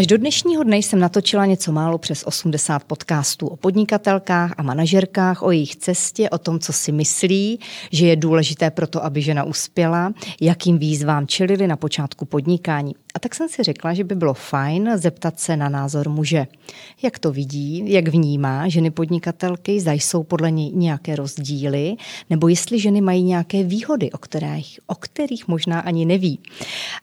Až do dnešního dne jsem natočila něco málo přes 80 podcastů o podnikatelkách a manažerkách, o jejich cestě, o tom, co si myslí, že je důležité pro to, aby žena uspěla, jakým výzvám čelili na počátku podnikání. A tak jsem si řekla, že by bylo fajn zeptat se na názor muže. Jak to vidí, jak vnímá ženy podnikatelky, zda jsou podle něj nějaké rozdíly, nebo jestli ženy mají nějaké výhody, o kterých, o kterých možná ani neví.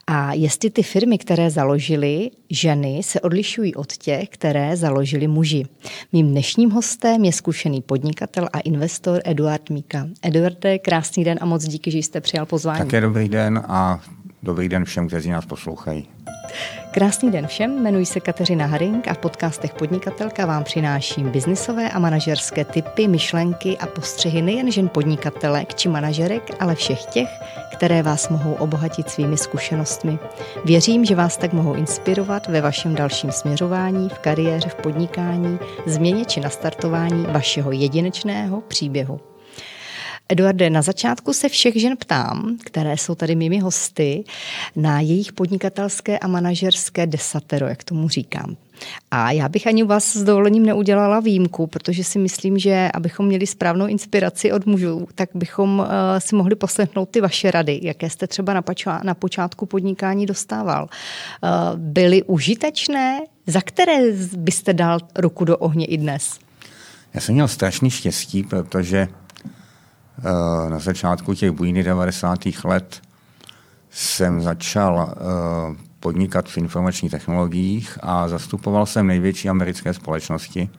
A jestli ty firmy, které založily ženy, se odlišují od těch, které založili muži. Mým dnešním hostem je zkušený podnikatel a investor Eduard Míka. Eduarde, krásný den a moc díky, že jste přijal pozvání. Také dobrý den a Dobrý den všem, kteří nás poslouchají. Krásný den všem, jmenuji se Kateřina Haring a v podcastech Podnikatelka vám přináším biznisové a manažerské typy, myšlenky a postřehy nejen žen podnikatelek či manažerek, ale všech těch, které vás mohou obohatit svými zkušenostmi. Věřím, že vás tak mohou inspirovat ve vašem dalším směřování, v kariéře, v podnikání, změně či nastartování vašeho jedinečného příběhu. Eduarde, na začátku se všech žen ptám, které jsou tady mými hosty, na jejich podnikatelské a manažerské desatero, jak tomu říkám. A já bych ani u vás s dovolením neudělala výjimku, protože si myslím, že abychom měli správnou inspiraci od mužů, tak bychom uh, si mohli poslechnout ty vaše rady, jaké jste třeba na, počátku podnikání dostával. Uh, byly užitečné? Za které byste dal ruku do ohně i dnes? Já jsem měl strašný štěstí, protože Eh, na začátku těch bujných 90. let jsem začal eh, podnikat v informačních technologiích a zastupoval jsem největší americké společnosti.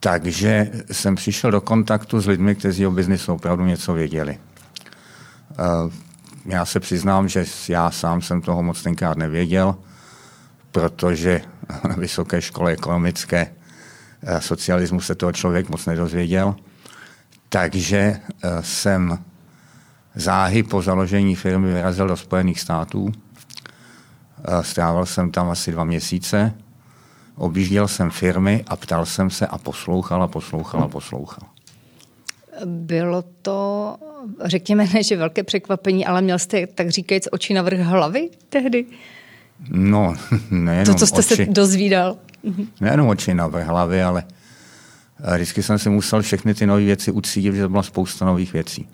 Takže jsem přišel do kontaktu s lidmi, kteří o biznisu opravdu něco věděli. Eh, já se přiznám, že já sám jsem toho moc tenkrát nevěděl, protože na vysoké škole ekonomické socialismu se toho člověk moc nedozvěděl. Takže eh, jsem záhy po založení firmy vyrazil do Spojených států. Eh, strávil jsem tam asi dva měsíce. Objížděl jsem firmy a ptal jsem se a poslouchal a poslouchal a poslouchal. Bylo to, řekněme, ne, že velké překvapení, ale měl jste, tak říkajíc, oči na vrch hlavy tehdy? No, nejenom To, co jste oči, se dozvídal. Nejenom oči na vrch hlavy, ale vždycky jsem si musel všechny ty nové věci ucítit, že to byla spousta nových věcí.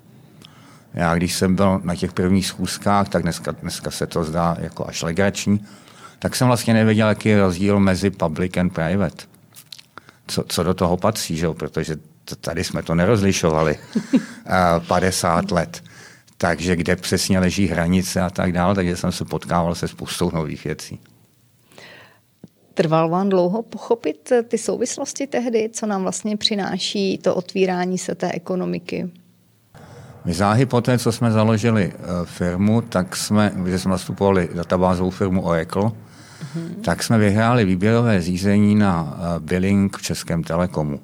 Já když jsem byl na těch prvních schůzkách, tak dneska, dneska se to zdá jako až legrační, tak jsem vlastně nevěděl, jaký je rozdíl mezi public and private. Co, co do toho patří, že? protože tady jsme to nerozlišovali 50 let. Takže kde přesně leží hranice a tak dále, takže jsem se potkával se spoustou nových věcí. Trval vám dlouho pochopit eh, ty souvislosti tehdy, co nám vlastně přináší to otvírání se té ekonomiky? My záhy po té, co jsme založili eh, firmu, tak jsme, když jsme nastupovali databázovou firmu Oracle, mm-hmm. tak jsme vyhráli výběrové řízení na eh, billing v Českém telekomu.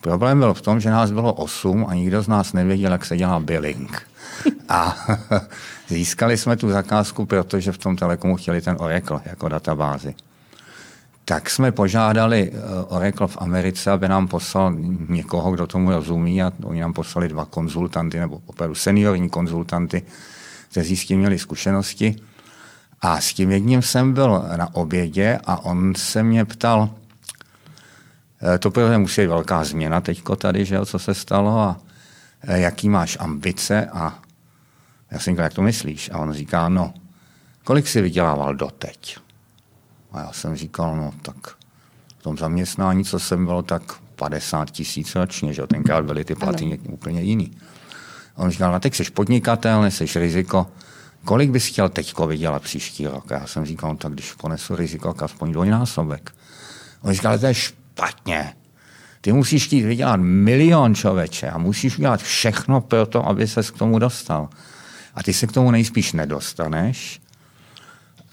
Problém byl v tom, že nás bylo osm a nikdo z nás nevěděl, jak se dělá billing. A získali jsme tu zakázku, protože v tom telekomu chtěli ten Oracle jako databázi tak jsme požádali eh, Oracle v Americe, aby nám poslal někoho, kdo tomu rozumí a oni nám poslali dva konzultanty, nebo opravdu seniorní konzultanty, kteří s tím měli zkušenosti. A s tím jedním jsem byl na obědě a on se mě ptal, eh, to protože musí být velká změna teďko tady, že jo, co se stalo a eh, jaký máš ambice a já jsem říkal, jak to myslíš? A on říká, no, kolik jsi vydělával doteď? A já jsem říkal, no tak v tom zaměstnání, co jsem byl, tak 50 tisíc ročně, že tenkrát byly ty platy ano. úplně jiný. A on říkal, no teď jsi podnikatel, neseš riziko, kolik bys chtěl teďko vydělat příští rok? A já jsem říkal, no, tak když ponesu riziko, tak aspoň dvojnásobek. On říkal, to je špatně. Ty musíš chtít vydělat milion člověče a musíš udělat všechno pro to, aby ses k tomu dostal. A ty se k tomu nejspíš nedostaneš,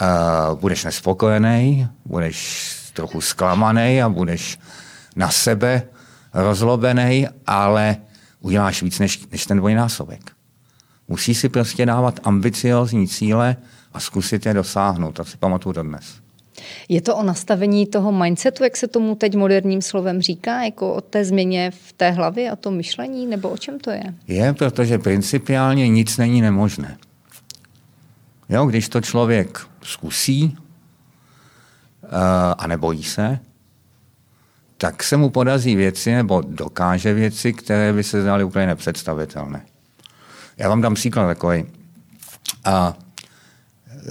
uh, budeš nespokojený, budeš trochu zklamaný a budeš na sebe rozlobený, ale uděláš víc než, než ten dvojnásobek. Musíš si prostě dávat ambiciozní cíle a zkusit je dosáhnout. To si pamatuju dodnes. Je to o nastavení toho mindsetu, jak se tomu teď moderním slovem říká, jako o té změně v té hlavě, o tom myšlení, nebo o čem to je? Je, protože principiálně nic není nemožné. Jo, když to člověk zkusí, a nebojí se, tak se mu podaří věci nebo dokáže věci, které by se zdály úplně nepředstavitelné. Já vám dám příklad takový. A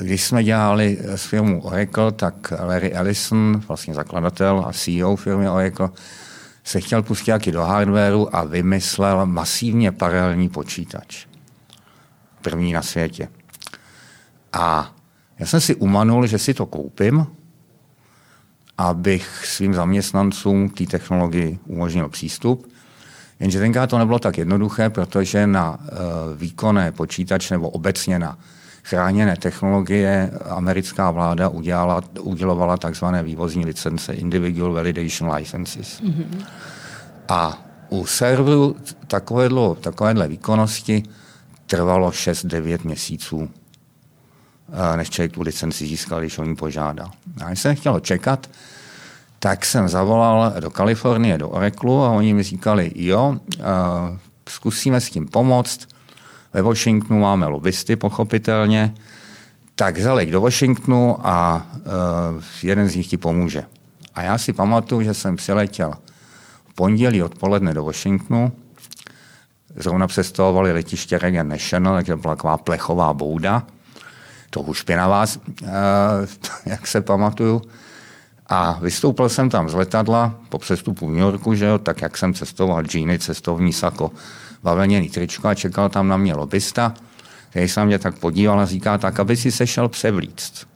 když jsme dělali s firmou Oracle, tak Larry Ellison, vlastně zakladatel a CEO firmy Oracle, se chtěl pustit jaký do hardwareu a vymyslel masivně paralelní počítač. První na světě. A já jsem si umanul, že si to koupím, abych svým zaměstnancům té technologii umožnil přístup. Jenže tenkrát to nebylo tak jednoduché, protože na uh, výkonné počítač nebo obecně na chráněné technologie americká vláda udělala, udělovala takzvané vývozní licence, Individual Validation Licenses. Mm-hmm. A u serveru takovéhle, takovéhle výkonnosti trvalo 6-9 měsíců, eh, než člověk tu licenci získal, když o ní požádal. A když jsem chtěl čekat, tak jsem zavolal do Kalifornie, do Oracle a oni mi říkali, jo, zkusíme s tím pomoct, ve Washingtonu máme lobbysty, pochopitelně, tak zalej do Washingtonu a uh, jeden z nich ti pomůže. A já si pamatuju, že jsem přiletěl v pondělí odpoledne do Washingtonu, zrovna přestavovali letiště Reagan National, takže byla taková plechová bouda, to špinavá, uh, jak se pamatuju. A vystoupil jsem tam z letadla po přestupu v New Yorku, že jo, tak jak jsem cestoval, džíny, cestovní sako, bavlněný tričko a čekal tam na mě lobista, který se na mě tak podíval a říká, tak aby si sešel převlíct.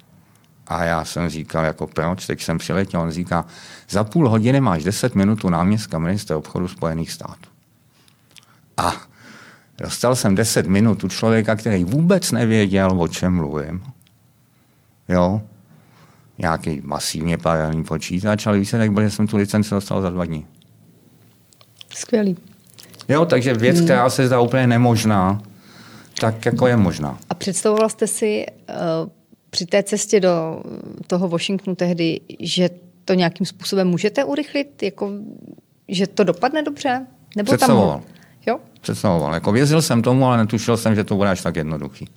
A já jsem říkal, jako proč, teď jsem přiletěl. On říká, za půl hodiny máš 10 minut u náměstka ministra obchodu Spojených států. A dostal jsem 10 minut u člověka, který vůbec nevěděl, o čem mluvím. Jo, nějaký masivně paralelní počítač, ale výsledek byl, že jsem tu licenci dostal za dva dny. Skvělý. Jo, takže věc, hmm. která se zdá úplně nemožná, tak jako je možná. A představoval jste si uh, při té cestě do toho Washingtonu tehdy, že to nějakým způsobem můžete urychlit, jako, že to dopadne dobře? Nebo Představoval. Tam... Představoval. Jako věřil jsem tomu, ale netušil jsem, že to bude až tak jednoduchý.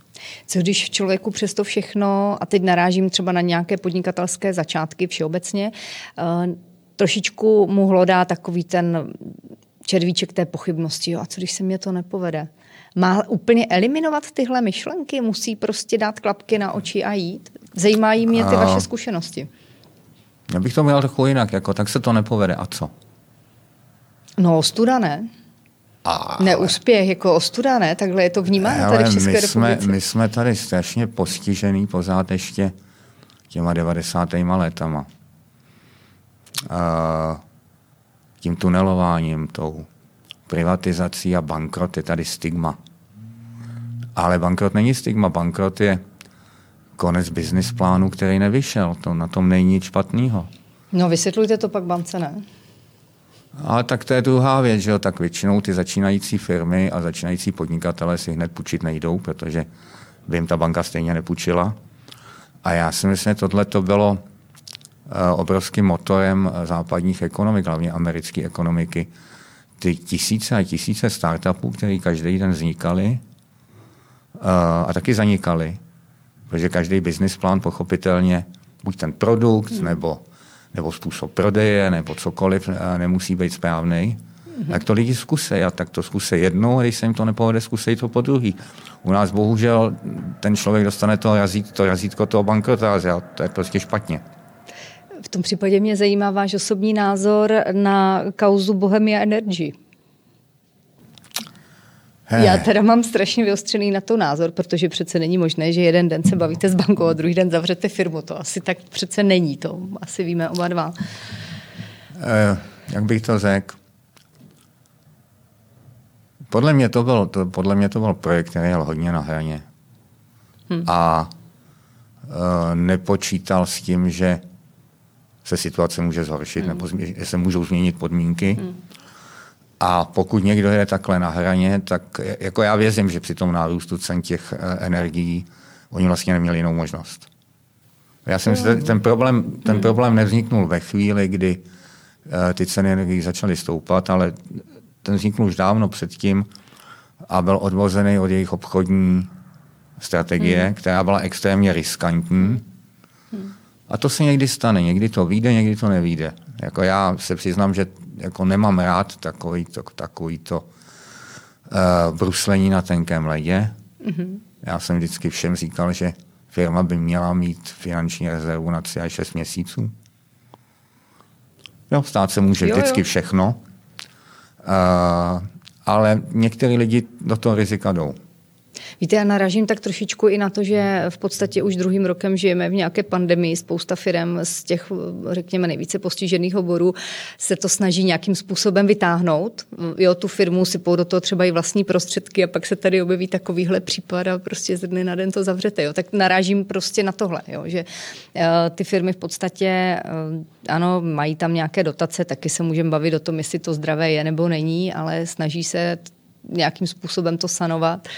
Co když v člověku přesto všechno, a teď narážím třeba na nějaké podnikatelské začátky všeobecně, uh, trošičku mu hlodá takový ten červíček té pochybnosti. Jo, a co když se mě to nepovede? Má úplně eliminovat tyhle myšlenky? Musí prostě dát klapky na oči a jít? Zajímají mě ty a... vaše zkušenosti. Já bych to měl trochu jinak, jako tak se to nepovede. A co? No, ostuda ne. A... Neúspěch, jako ostuda ne, takhle je to vnímáno tady v České my jsme, my jsme tady strašně postižený pořád ještě těma 90. letama. Uh, tím tunelováním, tou privatizací a bankrot je tady stigma. Ale bankrot není stigma, bankrot je konec business plánu, který nevyšel. To na tom není nic špatného. No vysvětlujte to pak bance, ne? Ale tak to je druhá věc, že jo? tak většinou ty začínající firmy a začínající podnikatele si hned půjčit nejdou, protože by jim ta banka stejně nepůjčila. A já si myslím, že tohle to bylo eh, obrovským motorem západních ekonomik, hlavně americké ekonomiky. Ty tisíce a tisíce startupů, které každý den vznikaly eh, a taky zanikaly, protože každý business plán pochopitelně, buď ten produkt, hmm. nebo nebo způsob prodeje, nebo cokoliv nemusí být správný, mm-hmm. tak to lidi zkusí a tak to zkusí jednou a když se jim to nepovede, zkusí to po druhý. U nás bohužel ten člověk dostane to, razít, to razítko toho bankrotáře a to je prostě špatně. V tom případě mě zajímá váš osobní názor na kauzu Bohemia Energy. He. Já teda mám strašně vyostřený na to názor, protože přece není možné, že jeden den se bavíte s bankou a druhý den zavřete firmu. To asi tak přece není. To asi víme oba dva. Eh, jak bych to řekl? Podle mě to byl, to, podle mě to byl projekt, který jel hodně na hraně. Hmm. A e, nepočítal s tím, že se situace může zhoršit, hmm. nebo že se můžou změnit podmínky. Hmm. A pokud někdo je takhle na hraně, tak jako já věřím, že při tom nárůstu cen těch eh, energií oni vlastně neměli jinou možnost. Já si myslím, že ten problém, ten problém nevzniknul ve chvíli, kdy eh, ty ceny energií začaly stoupat, ale ten vzniknul už dávno předtím a byl odvozený od jejich obchodní strategie, hmm. která byla extrémně riskantní. Hmm. A to se někdy stane, někdy to vyjde, někdy to nevíde. Jako já se přiznám, že jako nemám rád takový to, takový to uh, bruslení na tenkém ledě. Mm-hmm. Já jsem vždycky všem říkal, že firma by měla mít finanční rezervu na 3 až 6 měsíců. Jo, stát se může jo, vždycky jo. všechno, uh, ale některý lidi do toho rizika jdou. Víte, já naražím tak trošičku i na to, že v podstatě už druhým rokem žijeme v nějaké pandemii. Spousta firm z těch, řekněme, nejvíce postižených oborů se to snaží nějakým způsobem vytáhnout. Jo, tu firmu si do toho třeba i vlastní prostředky a pak se tady objeví takovýhle případ a prostě ze dne na den to zavřete. Jo. Tak narážím prostě na tohle, jo, že uh, ty firmy v podstatě uh, ano, mají tam nějaké dotace, taky se můžeme bavit o tom, jestli to zdravé je nebo není, ale snaží se nějakým způsobem to sanovat. Uh,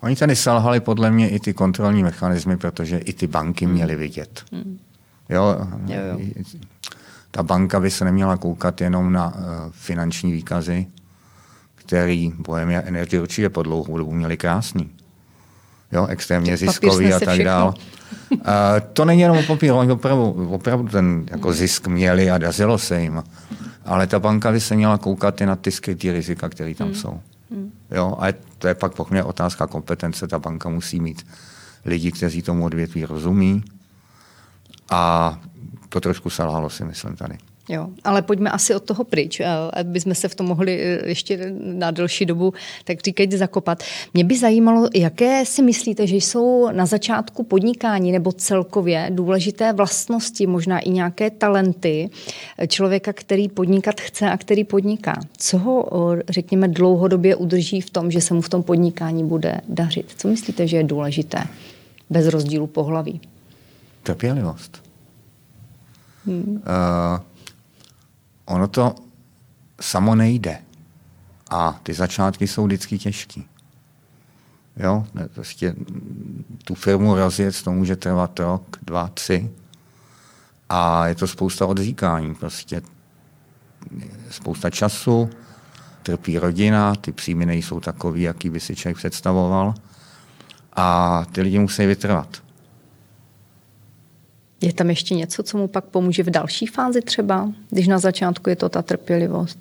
Oni tady selhali podle mě i ty kontrolní mechanismy, protože i ty banky hmm. měly vidět. Hmm. Jo, jo, jo. Ta banka by se neměla koukat jenom na uh, finanční výkazy, který Bohemia Energy určitě po dlouhou dobu měli krásný. Jo, extrémně ziskový a tak dále. Uh, to není jenom o papíru, oni opravdu, opravdu ten jako zisk měli a dařilo se jim. Ale ta banka by se měla koukat i na ty skrytý rizika, které tam hmm. jsou. Hmm. Jo, a to je pak mě otázka kompetence. Ta banka musí mít lidi, kteří tomu odvětví rozumí. A to trošku selhalo si myslím tady. Jo, ale pojďme asi od toho pryč, aby jsme se v tom mohli e, ještě na delší dobu, tak říkejte, zakopat. Mě by zajímalo, jaké si myslíte, že jsou na začátku podnikání nebo celkově důležité vlastnosti, možná i nějaké talenty člověka, který podnikat chce a který podniká. Co ho, řekněme, dlouhodobě udrží v tom, že se mu v tom podnikání bude dařit? Co myslíte, že je důležité bez rozdílu pohlaví? Trpělivost. Hmm. Uh, ono to samo nejde. A ty začátky jsou vždycky těžké. Jo, prostě tu firmu rozjet, to může trvat rok, dva, tři. A je to spousta odříkání. Prostě spousta času, trpí rodina, ty příjmy nejsou takový, jaký by si člověk představoval. A ty lidi musí vytrvat. Je tam ještě něco, co mu pak pomůže v další fázi třeba, když na začátku je to ta trpělivost?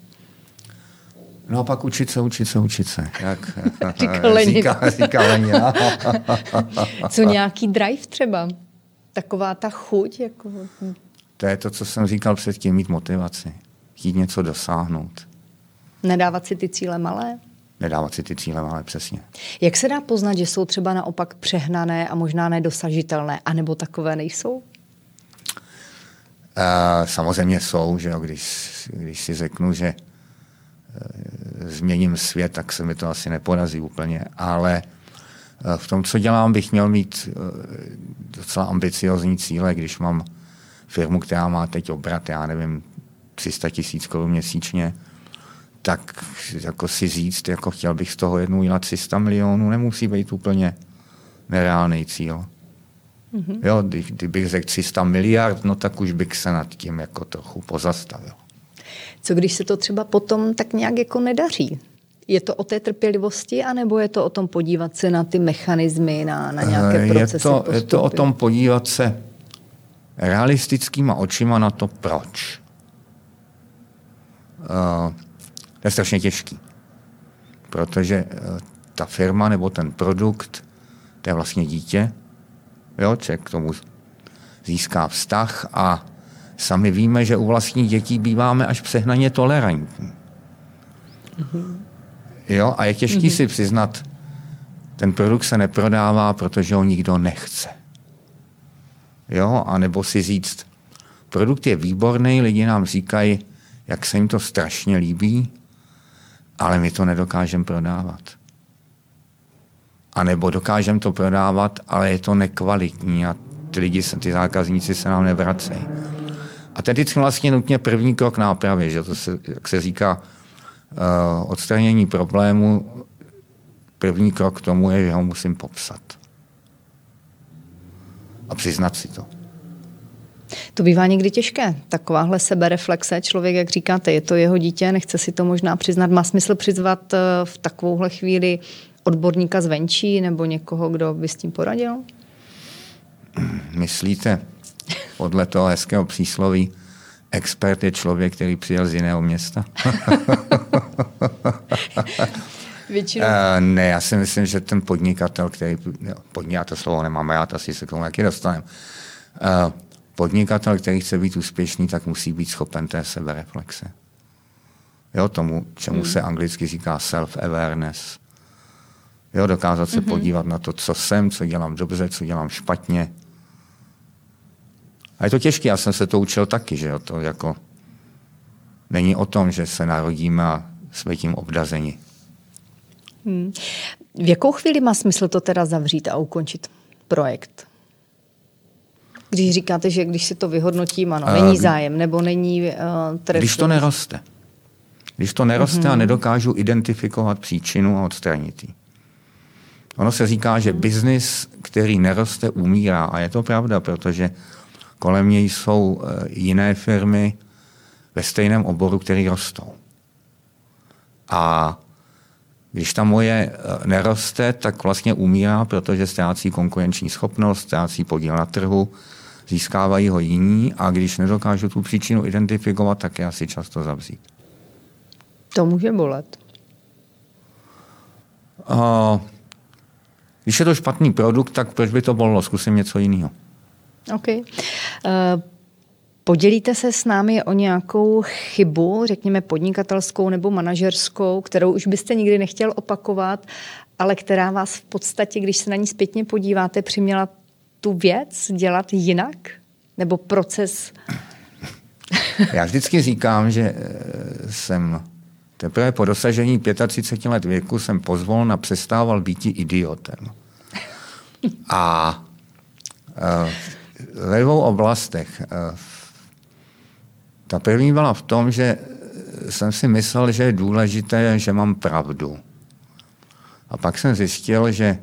No a pak učit se, učit se, učit se. Jak říká, říká Lenina. co nějaký drive třeba? Taková ta chuť? Jako... To je to, co jsem říkal předtím, mít motivaci. Chtít něco dosáhnout. Nedávat si ty cíle malé? Nedávat si ty cíle malé, přesně. Jak se dá poznat, že jsou třeba naopak přehnané a možná nedosažitelné, anebo takové nejsou? Samozřejmě jsou, že jo, když, když si řeknu, že e, změním svět, tak se mi to asi neporazí úplně, ale e, v tom, co dělám, bych měl mít e, docela ambiciozní cíle, když mám firmu, která má teď obrat, já nevím, 300 tisíc korun měsíčně, tak jako si říct, jako chtěl bych z toho jednou na 300 milionů, nemusí být úplně nereálný cíl. Mm-hmm. Jo, kdy, kdybych řekl 300 miliard, no tak už bych se nad tím jako trochu pozastavil. Co když se to třeba potom tak nějak jako nedaří? Je to o té trpělivosti, anebo je to o tom podívat se na ty mechanismy, na, na nějaké procesy? Je to, je to o tom podívat se realistickýma očima na to, proč. Uh, to je strašně těžký. Protože uh, ta firma nebo ten produkt, to je vlastně dítě, Jo, člověk k tomu získá vztah a sami víme, že u vlastních dětí býváme až přehnaně tolerantní. Jo, a je těžký mm-hmm. si přiznat, ten produkt se neprodává, protože ho nikdo nechce. Jo, a nebo si říct, produkt je výborný, lidi nám říkají, jak se jim to strašně líbí, ale my to nedokážeme prodávat. A nebo dokážeme to prodávat, ale je to nekvalitní a ty lidi, ty zákazníci se nám nevracejí. A to je vlastně nutně první krok nápravy, že to se, jak se říká, uh, odstranění problému, první krok k tomu je, že ho musím popsat. A přiznat si to. To bývá někdy těžké, takováhle sebereflexe. Člověk, jak říkáte, je to jeho dítě, nechce si to možná přiznat. Má smysl přizvat eh, v takovouhle chvíli odborníka zvenčí nebo někoho, kdo by s tím poradil? Myslíte, podle toho hezkého přísloví, expert je člověk, který přijel z jiného města. Většinou... Uh, ne, já si myslím, že ten podnikatel, který, podniká to slovo nemám rád, asi se k tomu taky dostaneme. Uh, podnikatel, který chce být úspěšný, tak musí být schopen té sebereflexe. Jo, tomu, čemu hmm. se anglicky říká self-awareness. Jo, dokázat se mm-hmm. podívat na to, co jsem, co dělám dobře, co dělám špatně. A je to těžké, já jsem se to učil taky, že jo, to jako není o tom, že se narodíme a jsme tím obdazeni. Hmm. V jakou chvíli má smysl to teda zavřít a ukončit projekt? Když říkáte, že když si to vyhodnotím, ano, není uh, zájem, nebo není uh, trest. Když to neroste. Když to neroste uh-huh. a mhm. nedokážu identifikovat příčinu a odstranit ji. Ono se říká, že biznis, který neroste, umírá. A je to pravda, protože kolem něj jsou eh, jiné firmy ve stejném oboru, které rostou. A když ta moje eh, neroste, tak vlastně umírá, protože ztrácí konkurenční schopnost, ztrácí podíl na trhu, získávají ho jiní a když nedokážu tu příčinu identifikovat, tak je asi často zavřít. To může bolet. Uh, když je to špatný produkt, tak proč by to bylo? Zkusím něco jiného. OK. Uh, podělíte se s námi o nějakou chybu, řekněme podnikatelskou nebo manažerskou, kterou už byste nikdy nechtěl opakovat, ale která vás v podstatě, když se na ní zpětně podíváte, přiměla tu věc dělat jinak? Nebo proces? Já vždycky říkám, že eh, jsem Teprve po dosažení 35 let věku jsem pozvolna přestával být idiotem. A uh, ve dvou oblastech. Uh, ta první byla v tom, že jsem si myslel, že je důležité, že mám pravdu. A pak jsem zjistil, že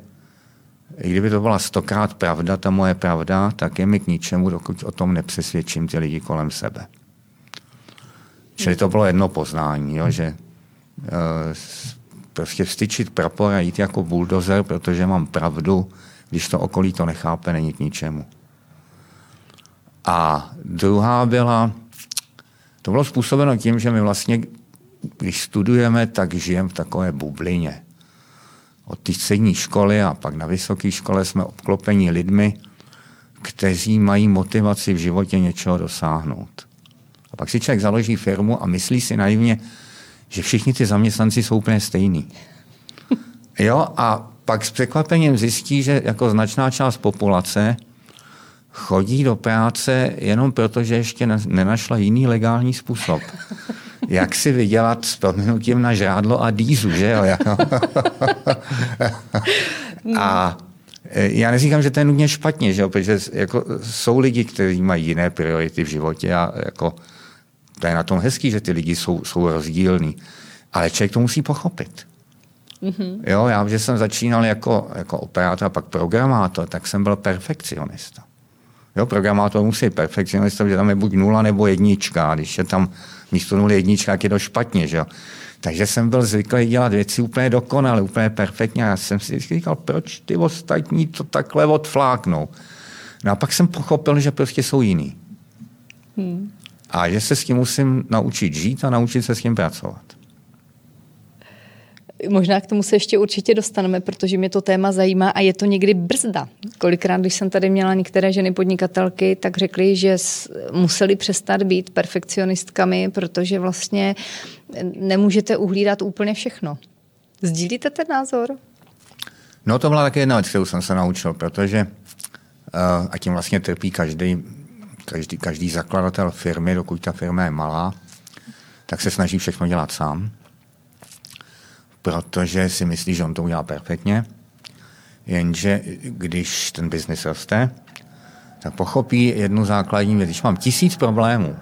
i kdyby to byla stokrát pravda, ta moje pravda, tak je mi k ničemu, dokud o tom nepřesvědčím ty lidi kolem sebe. Čili to bylo jedno poznání, jo, že Eh, prostě vstyčit prapor a jít jako buldozer, protože mám pravdu, když to okolí to nechápe, není k ničemu. A druhá byla, to bylo způsobeno tím, že my vlastně, když studujeme, tak žijeme v takové bublině. Od té střední školy a pak na vysoké škole jsme obklopeni lidmi, kteří mají motivaci v životě něčeho dosáhnout. A pak si člověk založí firmu a myslí si naivně, že všichni ty zaměstnanci jsou úplně stejný. Jo, a pak s překvapením zjistí, že jako značná část populace chodí do práce jenom proto, že ještě nenašla jiný legální způsob. Jak si vydělat s proměnutím na žádlo a dýzu, že jo? a e, já neříkám, že to je nutně špatně, že jo? protože jako, jsou lidi, kteří mají jiné priority v životě a jako, to je na tom hezký, že ty lidi jsou, jsou rozdílní. Ale člověk to musí pochopit. Mm-hmm. Jo, já, že jsem začínal jako, jako operátor a pak programátor, tak jsem byl perfekcionista. Jo, programátor musí být perfekcionista, protože tam je buď nula nebo jednička. Když je tam místo nuly jednička, tak je to špatně. Že jo? Takže jsem byl zvyklý dělat věci úplně dokonale, úplně perfektně. A já jsem si říkal, proč ty ostatní to takhle odfláknou. No a pak jsem pochopil, že prostě jsou jiný. Hmm. A že se s tím musím naučit žít a naučit se s tím pracovat. Možná k tomu se ještě určitě dostaneme, protože mě to téma zajímá a je to někdy brzda. Kolikrát, když jsem tady měla některé ženy podnikatelky, tak řekly, že museli přestat být perfekcionistkami, protože vlastně nemůžete uhlídat úplně všechno. Sdílíte ten názor? No to byla také jedna věc, kterou jsem se naučil, protože uh, a tím vlastně trpí každý každý, každý zakladatel firmy, dokud ta firma je malá, tak se snaží všechno dělat sám, protože si myslí, že on to udělá perfektně, jenže když ten biznis roste, tak pochopí jednu základní věc. Když mám tisíc problémů,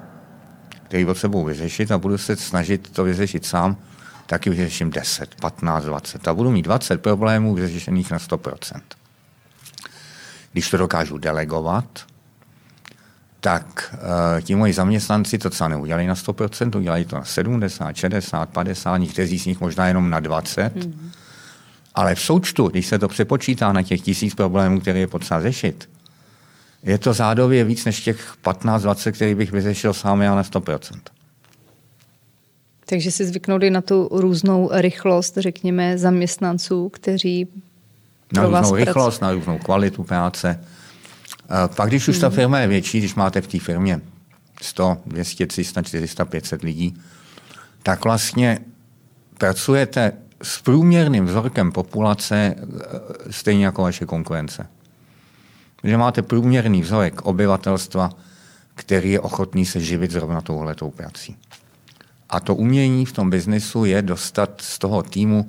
který potřebuji vyřešit a budu se snažit to vyřešit sám, taky vyřeším 10, 15, 20 a budu mít 20 problémů vyřešených na 100%. Když to dokážu delegovat, tak uh, ti moji zaměstnanci to třeba neudělají na 100%, udělají to na 70, 60, 50, někteří z nich možná jenom na 20. Mm-hmm. Ale v součtu, když se to přepočítá na těch tisíc problémů, které je potřeba řešit, je to zádově víc než těch 15-20, který bych vyřešil sám já na 100%. Takže si zvyknout i na tu různou rychlost, řekněme, zaměstnanců, kteří na různou rychlost, na různou kvalitu práce. Pak, když už ta mhm. firma je větší, když máte v té firmě 100, 200, 300, 400, 500 lidí, tak vlastně pracujete s průměrným vzorkem populace e, stejně jako vaše konkurence. Že máte průměrný vzorek obyvatelstva, který je ochotný se živit zrovna touhletou prací. A to umění v tom biznesu je dostat z toho týmu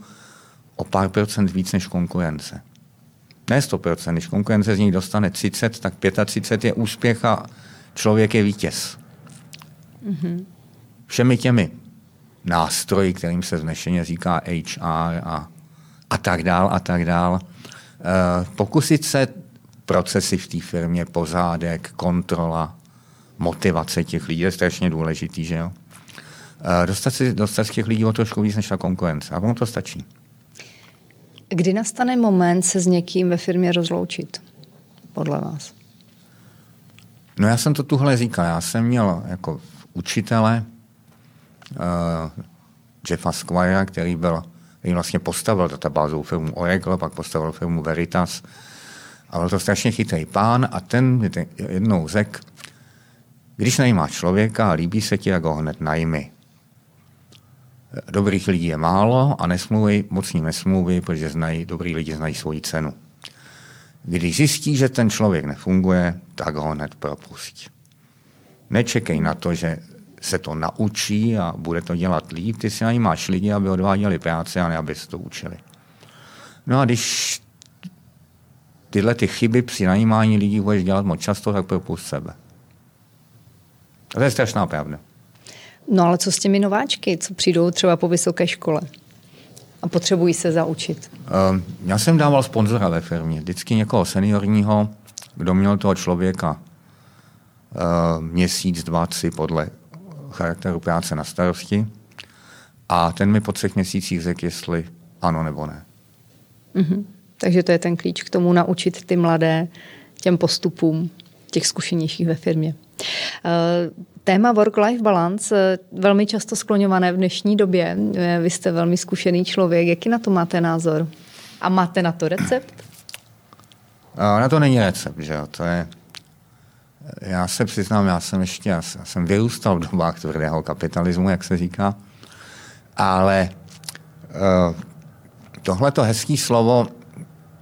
o pár procent víc než konkurence. Ne 100%, když konkurence z nich dostane 30, tak 35 je úspěch a člověk je vítěz. Mm-hmm. Všemi těmi nástroji, kterým se vznešeně říká HR a, a tak dál a tak dál. E, pokusit se procesy v té firmě, pozádek, kontrola, motivace těch lidí je strašně důležitý, že jo? E, dostat, si, dostat z těch lidí o trošku víc než ta konkurence. A ono to stačí. Kdy nastane moment se s někým ve firmě rozloučit, podle vás? No já jsem to tuhle říkal. Já jsem měl jako učitele uh, Jeffa Squire, který byl který vlastně postavil databázovou firmu Oracle, pak postavil firmu Veritas. A byl to strašně chytrý pán a ten jednou řekl, když najímáš člověka a líbí se ti, tak ho hned najmi. Dobrých lidí je málo a nesmluví, moc ním nesmluví, protože znají, dobrý lidi znají svoji cenu. Když zjistí, že ten člověk nefunguje, tak ho hned propustí. Nečekej na to, že se to naučí a bude to dělat líp. Ty si máš lidi, aby odváděli práci a ne aby se to učili. No a když tyhle ty chyby při najímání lidí budeš dělat moc často, tak propust sebe. A to je strašná pravda. No ale co s těmi nováčky, co přijdou třeba po vysoké škole a potřebují se zaučit? Uh, já jsem dával sponzora ve firmě, vždycky někoho seniorního, kdo měl toho člověka uh, měsíc, dva, tři podle charakteru práce na starosti a ten mi po třech měsících řekl, jestli ano nebo ne. Mm-hmm. Takže to je ten klíč k tomu naučit ty mladé těm postupům těch zkušenějších ve firmě. Eh, téma work-life balance, eh, velmi často skloňované v dnešní době. Eh, vy jste velmi zkušený člověk. Jaký na to máte názor? A máte na to recept? Na to není recept, že jo? To je, já se přiznám, já jsem ještě, já jsem vyrůstal v dobách tvrdého kapitalismu, jak se říká, ale uh, tohleto hezký slovo,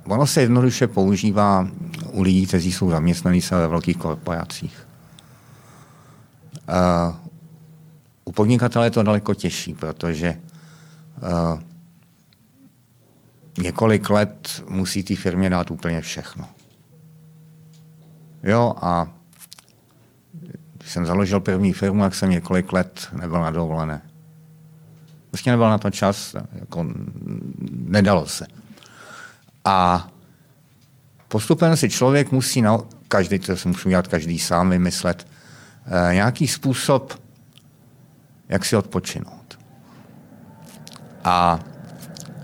ono se jednoduše používá u lidí, kteří jsou zaměstnaní se ve velkých korporacích. Uh, u podnikatele je to daleko těžší, protože uh, několik let musí té firmě dát úplně všechno. Jo, a když jsem založil první firmu, tak jsem několik let nebyl na dovolené. Prostě nebyl na to čas, jako nedalo se. A postupem si člověk musí, na, každý, to si musí dělat každý sám, vymyslet nějaký způsob, jak si odpočinout. A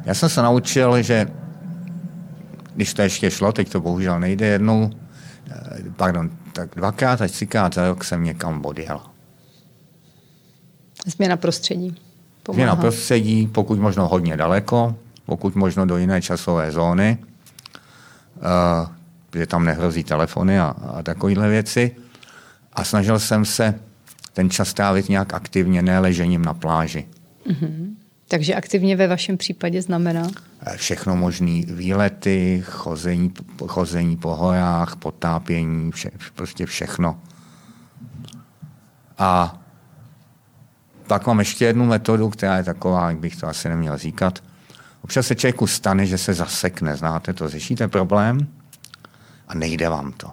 já jsem se naučil, že když to ještě šlo, teď to bohužel nejde jednou, eh, pardon, tak dvakrát až třikrát za rok jsem někam odjel. Změna prostředí. Pomáhá. Změna prostředí, pokud možno hodně daleko, pokud možno do jiné časové zóny, uh, kde tam nehrozí telefony a, a takovéhle věci. A snažil jsem se ten čas trávit nějak aktivně, ne ležením na pláži. Mm-hmm. Takže aktivně ve vašem případě znamená? Eh, všechno možné výlety, chození, chození po horách, potápění, vše, prostě všechno. A pak mám ještě jednu metodu, která je taková, jak bych to asi neměl říkat. Občas se člověku stane, že se zasekne, znáte to, řešíte problém a nejde vám to.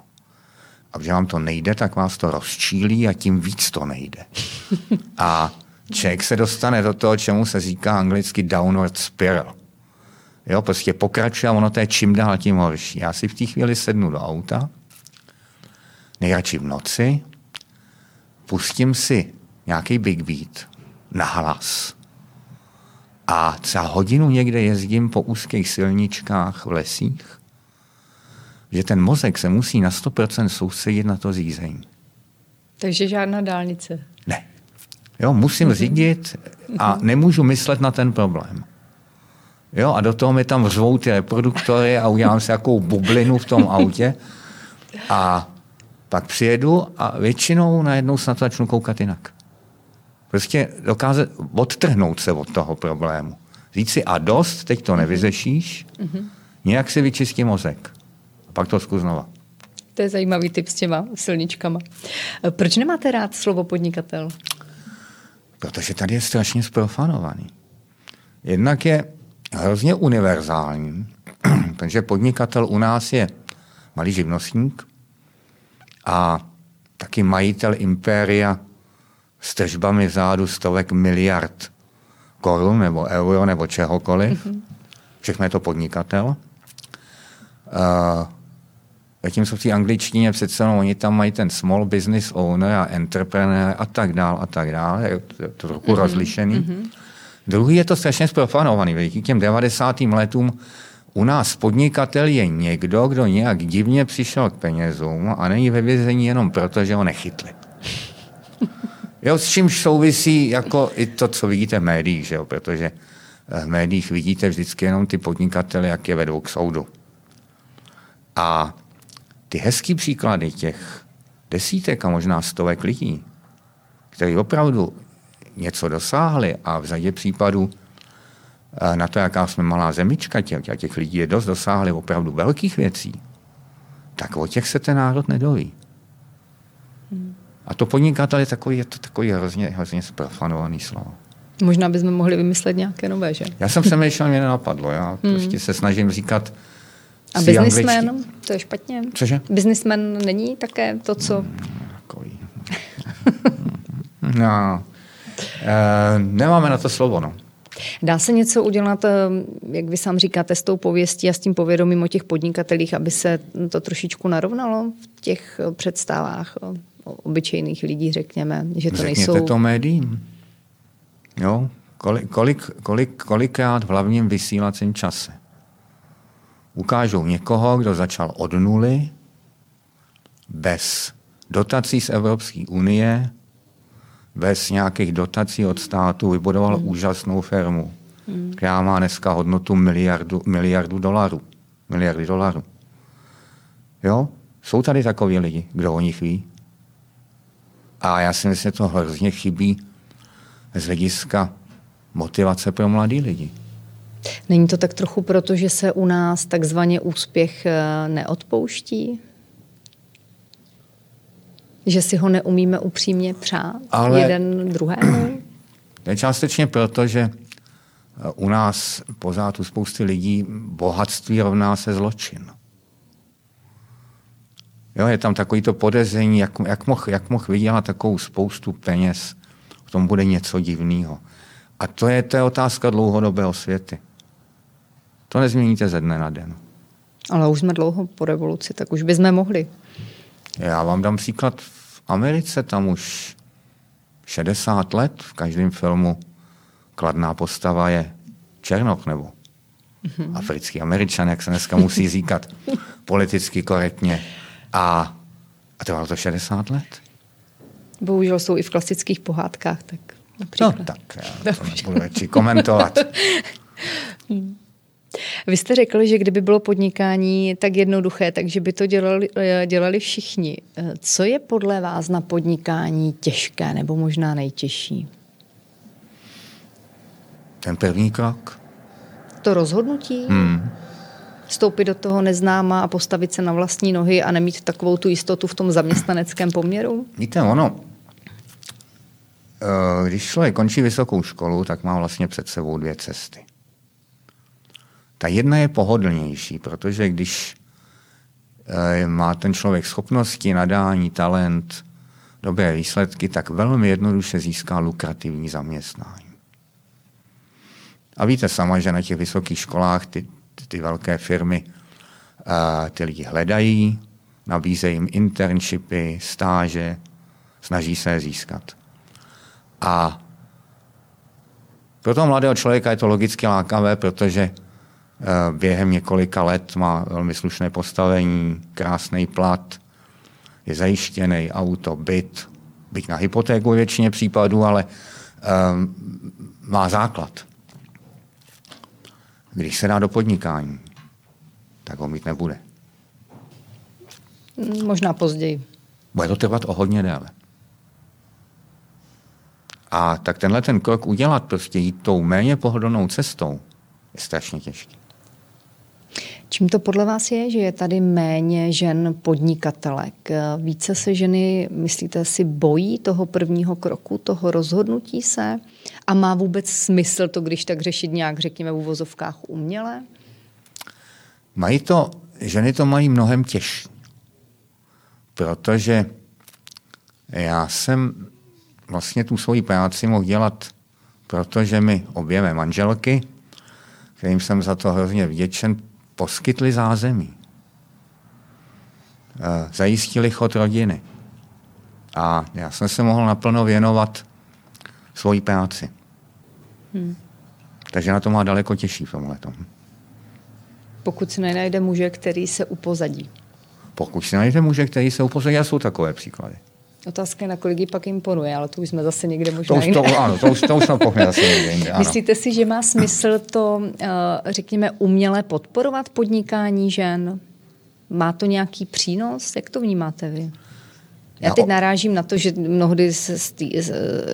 A když vám to nejde, tak vás to rozčílí a tím víc to nejde. A člověk se dostane do toho, čemu se říká anglicky downward spiral. Jo, prostě pokračuje a ono to je čím dál tím horší. Já si v té chvíli sednu do auta, nejradši v noci, pustím si nějaký big beat na hlas a za hodinu někde jezdím po úzkých silničkách v lesích, že ten mozek se musí na 100% soustředit na to řízení. Takže žádná dálnice. Ne. Jo, musím mm-hmm. řídit a nemůžu myslet na ten problém. Jo, a do toho mi tam řvou ty reproduktory a udělám si jakou bublinu v tom autě a pak přijedu a většinou najednou se na to začnu koukat jinak. Prostě dokázat odtrhnout se od toho problému. Říct si a dost, teď to nevyřešíš, mm-hmm. nějak si vyčistí mozek. Pak to zkus znova. To je zajímavý typ s těma silničkama. Proč nemáte rád slovo podnikatel? Protože tady je strašně zprofanovaný. Jednak je hrozně univerzální, takže podnikatel u nás je malý živnostník a taky majitel impéria s tržbami zádu stovek miliard korun nebo euro nebo čehokoliv. Mm-hmm. Všechno je to podnikatel. Uh, zatímco v té angličtině přece jenom oni tam mají ten small business owner a entrepreneur a tak dál a tak dál. Je to, trochu mm-hmm. rozlišený. Mm-hmm. Druhý je to strašně zprofanovaný. K těm 90. letům u nás podnikatel je někdo, kdo nějak divně přišel k penězům a není ve vězení jenom proto, že ho nechytli. Jo, s čímž souvisí jako i to, co vidíte v médiích, že jo? protože v médiích vidíte vždycky jenom ty podnikatele, jak je vedou k soudu. A ty hezký příklady těch desítek a možná stovek lidí, kteří opravdu něco dosáhli a v řadě případů eh, na to, jaká jsme malá zemička, těch, a těch lidí je dost, dosáhli opravdu velkých věcí, tak o těch se ten národ nedoví. A to podnikatel je takový, je to takový hrozně, hrozně zprofanovaný slovo. Možná bychom mohli vymyslet nějaké nové, že? Já jsem přemýšlel, mě nenapadlo. Já hmm. prostě se snažím říkat A biznismen, to je špatně. Cože? Biznismen není také to, co... Hmm, takový. no, e, nemáme na to slovo, no. Dá se něco udělat, eh, jak vy sám říkáte, s tou pověstí a s tím povědomím o těch podnikatelích, aby se to trošičku narovnalo v těch eh, představách obyčejných lidí, řekněme, že to Řekněte nejsou... to médiím. Jo? Kolik, kolik, kolik, kolikrát v hlavním vysílacím čase ukážou někoho, kdo začal od nuly, bez dotací z Evropské unie, bez nějakých dotací od státu, vybudoval hmm. úžasnou firmu, hmm. která má dneska hodnotu miliardu, miliardu dolarů. Miliardy dolarů. Jo? Jsou tady takoví lidi, kdo o nich ví? A já si myslím, že to hrozně chybí z hlediska motivace pro mladý lidi. Není to tak trochu proto, že se u nás takzvaně úspěch eh, neodpouští? Že si ho neumíme upřímně přát Ale jeden druhému? Je částečně proto, že eh, u nás pořád u spousty lidí bohatství rovná se zločin. Jo, je tam takový to podezření, jak, jak mohl jak moh vydělat takovou spoustu peněz, v tom bude něco divného. A to je, to je otázka dlouhodobého světy. To nezměníte ze dne na den. Ale už jsme dlouho po revoluci, tak už bychom mohli. Já vám dám příklad. V Americe tam už 60 let v každém filmu kladná postava je Černoch nebo mm-hmm. africký američan, jak se dneska musí říkat politicky korektně. A, a trvalo to 60 let. Bohužel jsou i v klasických pohádkách, tak například. No tak, já to nebudu radši komentovat. Vy jste řekli, že kdyby bylo podnikání tak jednoduché, takže by to dělali, dělali všichni. Co je podle vás na podnikání těžké nebo možná nejtěžší? Ten první krok. To rozhodnutí? Hmm vstoupit do toho neznáma a postavit se na vlastní nohy a nemít takovou tu jistotu v tom zaměstnaneckém poměru? Víte, ono, eh, když člověk končí vysokou školu, tak má vlastně před sebou dvě cesty. Ta jedna je pohodlnější, protože když eh, má ten člověk schopnosti, nadání, talent, dobré výsledky, tak velmi jednoduše získá lukrativní zaměstnání. A víte sama, že na těch vysokých školách ty ty velké firmy ty lidi hledají, nabízejí jim internshipy, stáže, snaží se je získat. A pro toho mladého člověka je to logicky lákavé, protože během několika let má velmi slušné postavení, krásný plat, je zajištěný auto, byt, byť na hypotéku většině případů, ale um, má základ. Když se dá do podnikání, tak ho mít nebude. Možná později. Bude to trvat o hodně déle. A tak tenhle ten krok udělat, prostě jít tou méně pohodlnou cestou, je strašně těžký. Čím to podle vás je, že je tady méně žen podnikatelek? Více se ženy, myslíte si, bojí toho prvního kroku, toho rozhodnutí se? A má vůbec smysl to, když tak řešit nějak, řekněme, v uvozovkách uměle? Mají to, ženy to mají mnohem těžší. Protože já jsem vlastně tu svoji práci mohl dělat, protože mi obě mé manželky, kterým jsem za to hrozně vděčen, poskytli zázemí. Eh, zajistili chod rodiny. A já jsem se mohl naplno věnovat svoji práci. Hmm. Takže na to má daleko těžší v tomhle. Pokud se nenajde muže, který se upozadí. Pokud se najde muže, který se upozadí, a jsou takové příklady. Otázka je, na kolik jí pak imponuje, ale to už jsme zase někde možná to už, to, ano, to už, to už jsme zase někde jinde, ano. Myslíte si, že má smysl to, eh, řekněme, uměle podporovat podnikání žen? Má to nějaký přínos? Jak to vnímáte vy? Já teď narážím na to, že mnohdy se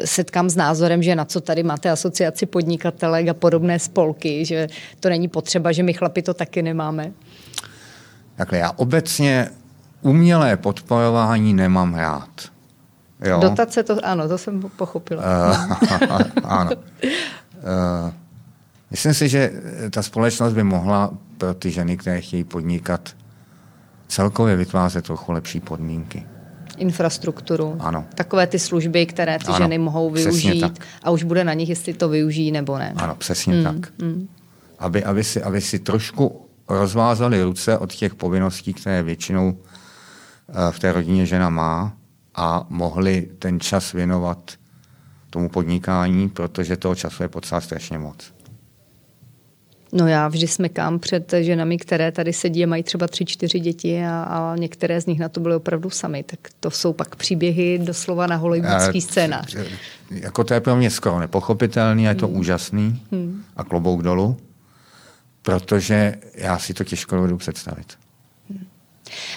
setkám s názorem, že na co tady máte asociaci podnikatelek a podobné spolky, že to není potřeba, že my chlapi to taky nemáme. Takhle já obecně umělé podporování nemám rád. Jo. Dotace, to, ano, to jsem pochopila. Uh, ano. Uh, myslím si, že ta společnost by mohla pro ty ženy, které chtějí podnikat, celkově vytvářet trochu lepší podmínky. Infrastrukturu. Ano. Takové ty služby, které ty ano, ženy mohou využít a už bude na nich, jestli to využijí nebo ne. Ano, přesně mm, tak. Mm. Aby, aby, si, aby si trošku rozvázali ruce od těch povinností, které většinou v té rodině žena má a mohli ten čas věnovat tomu podnikání, protože toho času je potřeba strašně moc. No já vždy smekám před ženami, které tady sedí a mají třeba tři, čtyři děti a, a některé z nich na to byly opravdu sami. Tak to jsou pak příběhy doslova na hollywoodský scénář. Jako to je pro mě skoro nepochopitelný, je to hmm. úžasný hmm. a klobouk dolů, protože já si to těžko dovedu představit.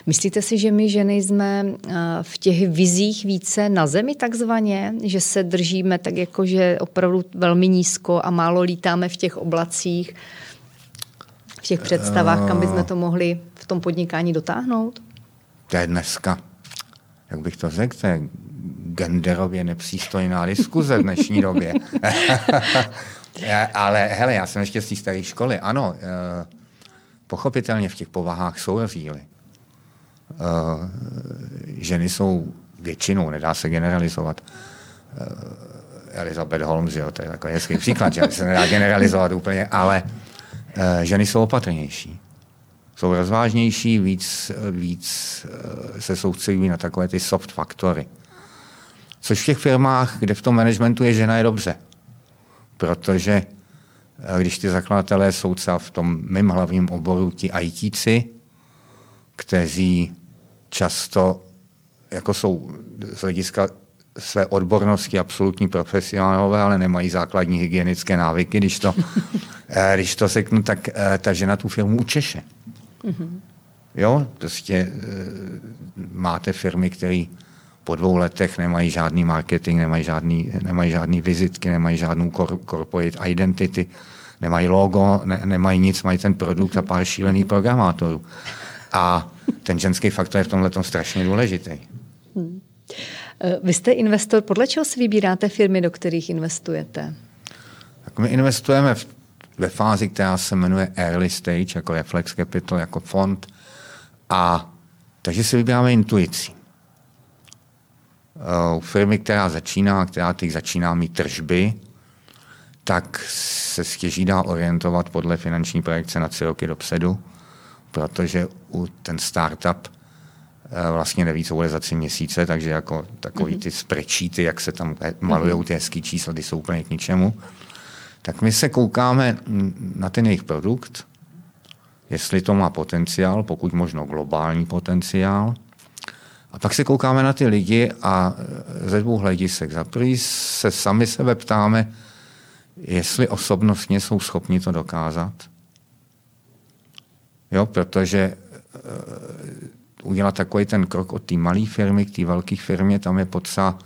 Myslíte si, že my ženy jsme eh, v těch vizích více na zemi takzvaně, že se držíme tak jako, že opravdu velmi nízko a málo lítáme v těch oblacích, v těch představách, kam bychom to mohli v tom podnikání dotáhnout? To je dneska, jak bych to řekl, to je genderově nepřístojná diskuze v dnešní době. Ale hele, já jsem ještě z té staré školy. Ano, eh, pochopitelně v těch povahách jsou rozdíly. Eh, ženy jsou většinou, nedá se generalizovat. Uh, Elizabeth Holmes, jo, to je takový hezký příklad, že se nedá generalizovat úplně, ale uh, ženy jsou opatrnější. Jsou rozvážnější, víc, víc se soustředí na takové ty soft faktory. Což v těch firmách, kde v tom managementu je žena, je dobře. Protože když ty zakladatelé jsou v tom mým hlavním oboru ti ITci, kteří často jako jsou z hlediska své odbornosti absolutní profesionálové, ale nemají základní hygienické návyky. Když to, eh, když to seknu, tak eh, ta žena tu firmu učeše. Mm-hmm. Jo, prostě eh, máte firmy, které po dvou letech nemají žádný marketing, nemají žádný, nemají žádný vizitky, nemají žádnou corporate identity, nemají logo, ne, nemají nic, mají ten produkt a pár šílených programátorů. A ten ženský faktor je v tomhle strašně důležitý. Hmm. Vy jste investor, podle čeho si vybíráte firmy, do kterých investujete? Tak my investujeme v, ve fázi, která se jmenuje early stage, jako Reflex Capital, jako fond. A takže si vybíráme intuicí. U firmy, která začíná, která teď začíná mít tržby, tak se stěží dá orientovat podle finanční projekce na tři roky dopředu protože u ten startup eh, vlastně neví, co bude za tři měsíce, takže jako takový mhm. ty sprečíty, jak se tam malují mhm. ty hezký čísla, ty jsou úplně k ničemu. Tak my se koukáme na ten jejich produkt, jestli to má potenciál, pokud možno globální potenciál. A pak se koukáme na ty lidi a e, ze dvou hledisek. Za prvý se sami sebe ptáme, jestli osobnostně jsou schopni to dokázat. Jo, protože uh, udělat takový ten krok od té malé firmy k té velké firmě, tam je potřeba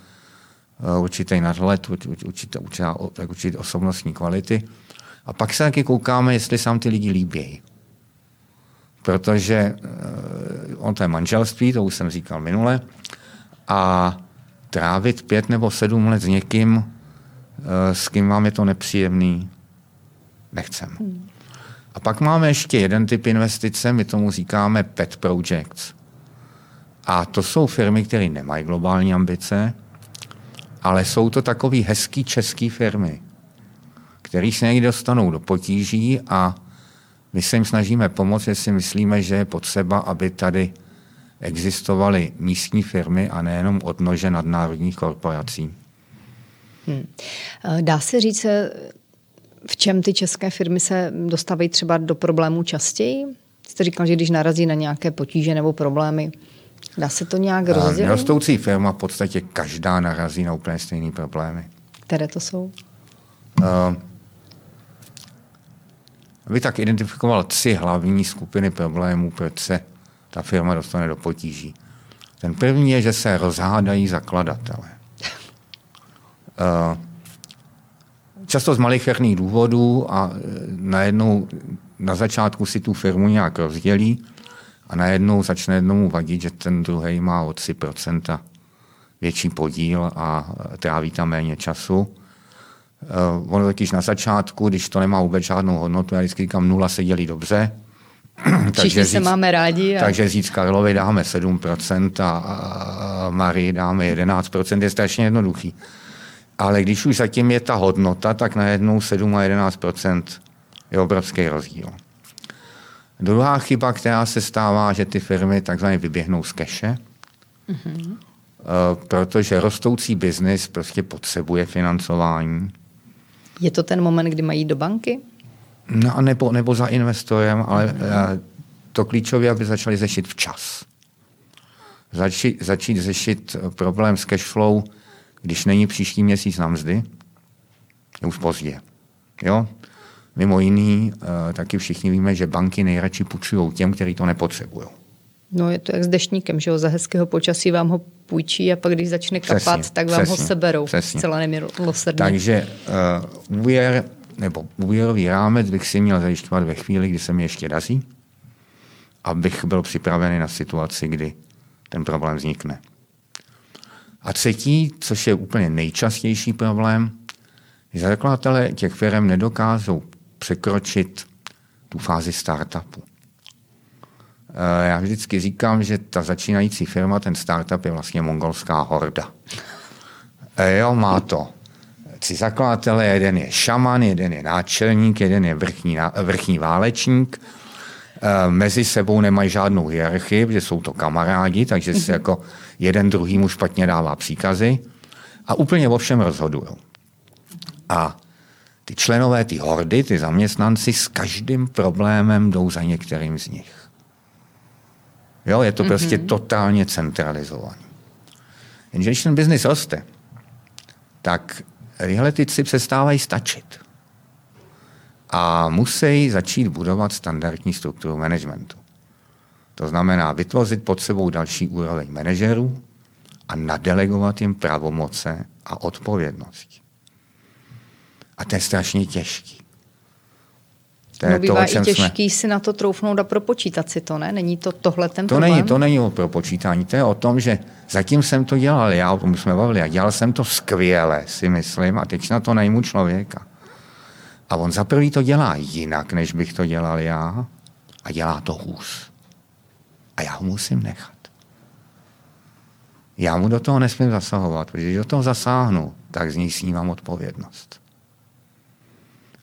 uh, určitý nadhled, určitý, určitý osobnostní kvality. A pak se taky koukáme, jestli sám ty lidi líbějí. Protože uh, on to je manželství, to už jsem říkal minule, a trávit pět nebo sedm let s někým, Eh, s kým vám je to nepříjemný, nechcem. Hmm. A pak máme ještě jeden typ investice, my tomu říkáme pet projects. A to jsou firmy, které nemají globální ambice, ale jsou to takové hezký české firmy, které se někdy dostanou do potíží a my se jim snažíme pomoct, jestli myslíme, že je potřeba, aby tady existovaly místní firmy a nejenom odnože nadnárodních korporací. Hmm. Dá se říct, v čem ty české firmy se dostávají třeba do problémů častěji? Jste říkal, že když narazí na nějaké potíže nebo problémy, dá se to nějak rozdělit? Rostoucí firma v podstatě každá narazí na úplně stejné problémy. Které to jsou? Uh, aby tak identifikoval tři hlavní skupiny problémů, proč se ta firma dostane do potíží. Ten první je, že se rozhádají zakladatele. Eh, často z malicherných důvodů a eh, najednou na začátku si tu firmu nějak rozdělí a najednou začne jednomu vadit, že ten druhý má o 3% větší podíl a eh, tráví tam méně času. Uh, ono totiž na začátku, když to nemá vůbec žádnou hodnotu, já vždycky říkám, nula se dělí dobře. takže se říct, máme rádi. A... Takže říct Karlovi dáme 7% a, a Marii dáme 11% je strašně jednoduchý. Ale když už zatím je ta hodnota, tak najednou 7 a 11 je obrovský rozdíl. Druhá chyba, která se stává, že ty firmy takzvaně vyběhnou z keše, mm-hmm. protože rostoucí biznis prostě potřebuje financování. Je to ten moment, kdy mají do banky? No, nebo, nebo za investorem, ale mm-hmm. to klíčové, aby začali řešit včas. Začít, začít řešit problém s cashflow když není příští měsíc na mzdy, je už pozdě. Jo? Mimo jiný, uh, taky všichni víme, že banky nejradši půjčují těm, kteří to nepotřebují. No je to jak s deštníkem, že jo? Za hezkého počasí vám ho půjčí a pak když začne kapat, přesně, tak vám přesně, ho seberou. Přesně. Zcela nemilosrdně. Takže uh, úvěr, nebo úvěrový rámec bych si měl zajišťovat ve chvíli, kdy se mi ještě daří, abych byl připravený na situaci, kdy ten problém vznikne. A třetí, což je úplně nejčastější problém, zakladatelé těch firm nedokážou překročit tu fázi startupu. Eh, já vždycky říkám, že ta začínající firma, ten startup je vlastně mongolská horda. Eh, jo, má to tři zakladatele, jeden je šaman, jeden je náčelník, jeden je vrchní, vrchní válečník, mezi sebou nemají žádnou hierarchii, protože jsou to kamarádi, takže si mhm. jako jeden druhýmu špatně dává příkazy a úplně o všem rozhodují. A ty členové, ty hordy, ty zaměstnanci s každým problémem jdou za některým z nich. Jo, je to mm-hmm. prostě totálně centralizovaný. Jenže když ten biznis roste, tak tyhle ty si přestávají stačit a musí začít budovat standardní strukturu managementu. To znamená vytvořit pod sebou další úroveň manažerů a nadelegovat jim pravomoce a odpovědnosti. A to je strašně těžký. To no, bývá to, i těžký jsme... si na to troufnout a propočítat si to, ne? Není to tohle ten to problém? Není, to není o propočítání, to je o tom, že zatím jsem to dělal, já o tom jsme bavili, a dělal jsem to skvěle, si myslím, a teď na to najmu člověka. A on za prvý to dělá jinak, než bych to dělal já a dělá to hůř. A já ho musím nechat. Já mu do toho nesmím zasahovat, protože když do toho zasáhnu, tak z něj snímám odpovědnost.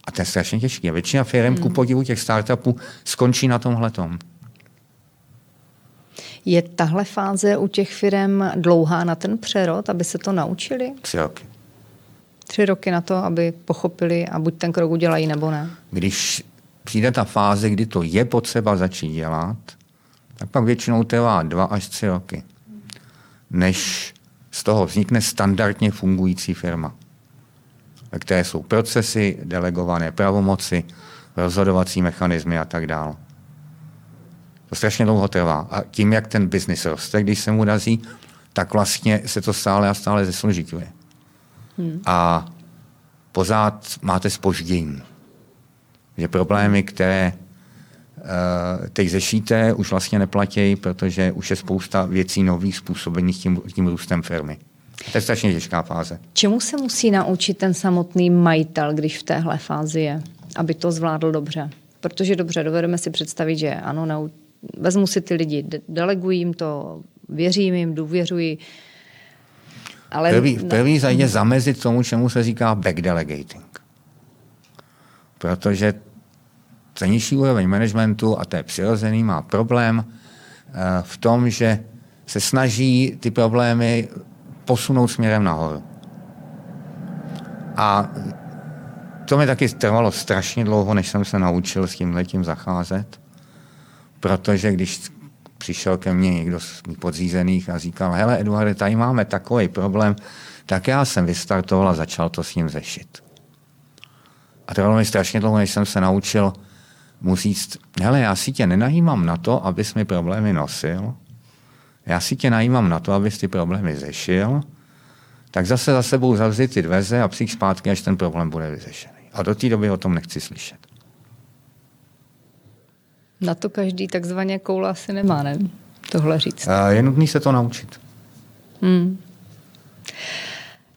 A to je strašně těžké. Většina firm, hmm. ku podivu těch startupů, skončí na tomhle tom. Je tahle fáze u těch firm dlouhá na ten přerod, aby se to naučili? Tři roky tři roky na to, aby pochopili a buď ten krok udělají, nebo ne. Když přijde ta fáze, kdy to je potřeba začít dělat, tak pak většinou trvá dva až tři roky, než z toho vznikne standardně fungující firma, ve které jsou procesy, delegované pravomoci, rozhodovací mechanismy a tak dále. To strašně dlouho trvá. A tím, jak ten biznis roste, když se mu daří, tak vlastně se to stále a stále zesložituje. Hmm. A pořád máte spoždění. Že problémy, které uh, teď řešíte, už vlastně neplatí, protože už je spousta věcí nových způsobených tím, tím růstem firmy. To je strašně těžká fáze. Čemu se musí naučit ten samotný majitel, když v téhle fázi je, aby to zvládl dobře? Protože dobře, dovedeme si představit, že ano, vezmu si ty lidi, deleguji jim to, věřím jim, důvěřuji. Ale... První, v první řadě zamezit tomu, čemu se říká backdelegating. Protože ten nižší úroveň managementu, a to je přirozený, má problém eh, v tom, že se snaží ty problémy posunout směrem nahoru. A to mi taky trvalo strašně dlouho, než jsem se naučil s tím letím zacházet, protože když přišel ke mně někdo z mých podřízených a říkal, hele Eduarde, tady máme takový problém, tak já jsem vystartoval a začal to s ním řešit. A trvalo mi strašně dlouho, než jsem se naučil mu říct, hele, já si tě nenajímám na to, abys mi problémy nosil, já si tě najímám na to, abys ty problémy řešil, tak zase za sebou zavři ty dveře a přijď zpátky, až ten problém bude vyřešený. A do té doby o tom nechci slyšet. Na to každý takzvaně koula asi nemá, ne? Tohle říct. Je nutný se to naučit. Hmm.